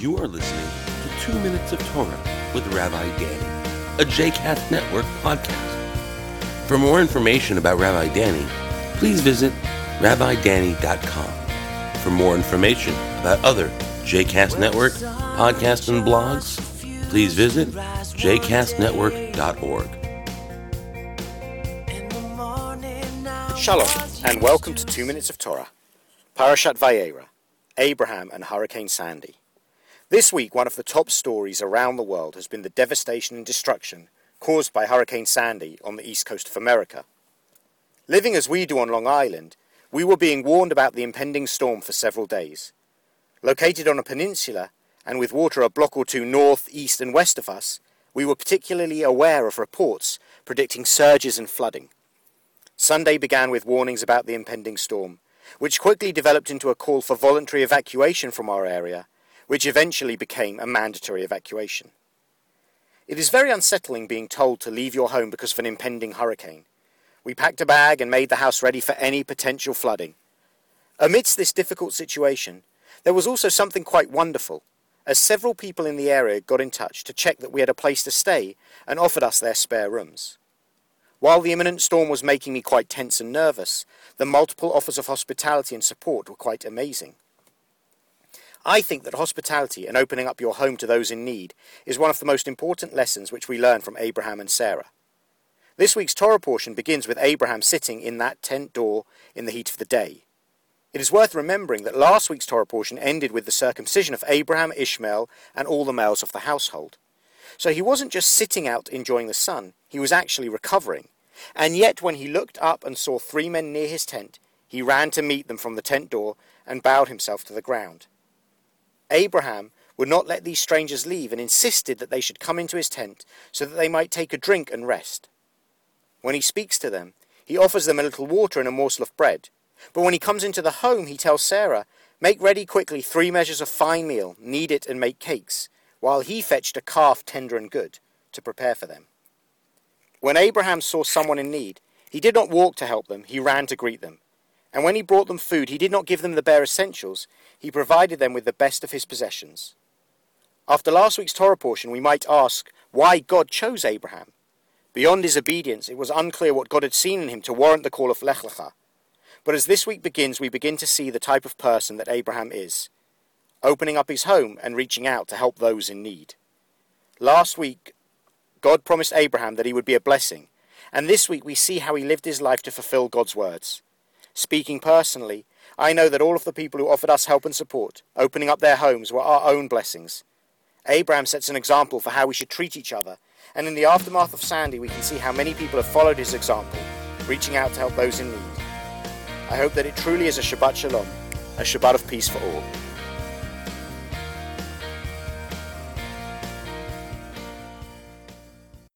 You are listening to Two Minutes of Torah with Rabbi Danny, a JCast Network podcast. For more information about Rabbi Danny, please visit rabbidanny.com. For more information about other JCast Network podcasts and blogs, please visit jcastnetwork.org. Shalom, and welcome to Two Minutes of Torah. Parashat Vayera, Abraham and Hurricane Sandy. This week, one of the top stories around the world has been the devastation and destruction caused by Hurricane Sandy on the east coast of America. Living as we do on Long Island, we were being warned about the impending storm for several days. Located on a peninsula, and with water a block or two north, east, and west of us, we were particularly aware of reports predicting surges and flooding. Sunday began with warnings about the impending storm, which quickly developed into a call for voluntary evacuation from our area, which eventually became a mandatory evacuation. It is very unsettling being told to leave your home because of an impending hurricane. We packed a bag and made the house ready for any potential flooding. Amidst this difficult situation, there was also something quite wonderful, as several people in the area got in touch to check that we had a place to stay and offered us their spare rooms. While the imminent storm was making me quite tense and nervous, the multiple offers of hospitality and support were quite amazing. I think that hospitality and opening up your home to those in need is one of the most important lessons which we learn from Abraham and Sarah. This week's Torah portion begins with Abraham sitting in that tent door in the heat of the day. It is worth remembering that last week's Torah portion ended with the circumcision of Abraham, Ishmael, and all the males of the household. So he wasn't just sitting out enjoying the sun, he was actually recovering. And yet, when he looked up and saw three men near his tent, he ran to meet them from the tent door and bowed himself to the ground. Abraham would not let these strangers leave and insisted that they should come into his tent so that they might take a drink and rest. When he speaks to them, he offers them a little water and a morsel of bread. But when he comes into the home, he tells Sarah, Make ready quickly three measures of fine meal, knead it, and make cakes, while he fetched a calf tender and good to prepare for them. When Abraham saw someone in need, he did not walk to help them, he ran to greet them. And when he brought them food, he did not give them the bare essentials, he provided them with the best of his possessions. After last week's Torah portion, we might ask why God chose Abraham. Beyond his obedience, it was unclear what God had seen in him to warrant the call of Lech Lecha. But as this week begins, we begin to see the type of person that Abraham is, opening up his home and reaching out to help those in need. Last week, God promised Abraham that he would be a blessing, and this week we see how he lived his life to fulfill God's words. Speaking personally, I know that all of the people who offered us help and support, opening up their homes, were our own blessings. Abraham sets an example for how we should treat each other, and in the aftermath of Sandy, we can see how many people have followed his example, reaching out to help those in need. I hope that it truly is a Shabbat Shalom, a Shabbat of peace for all.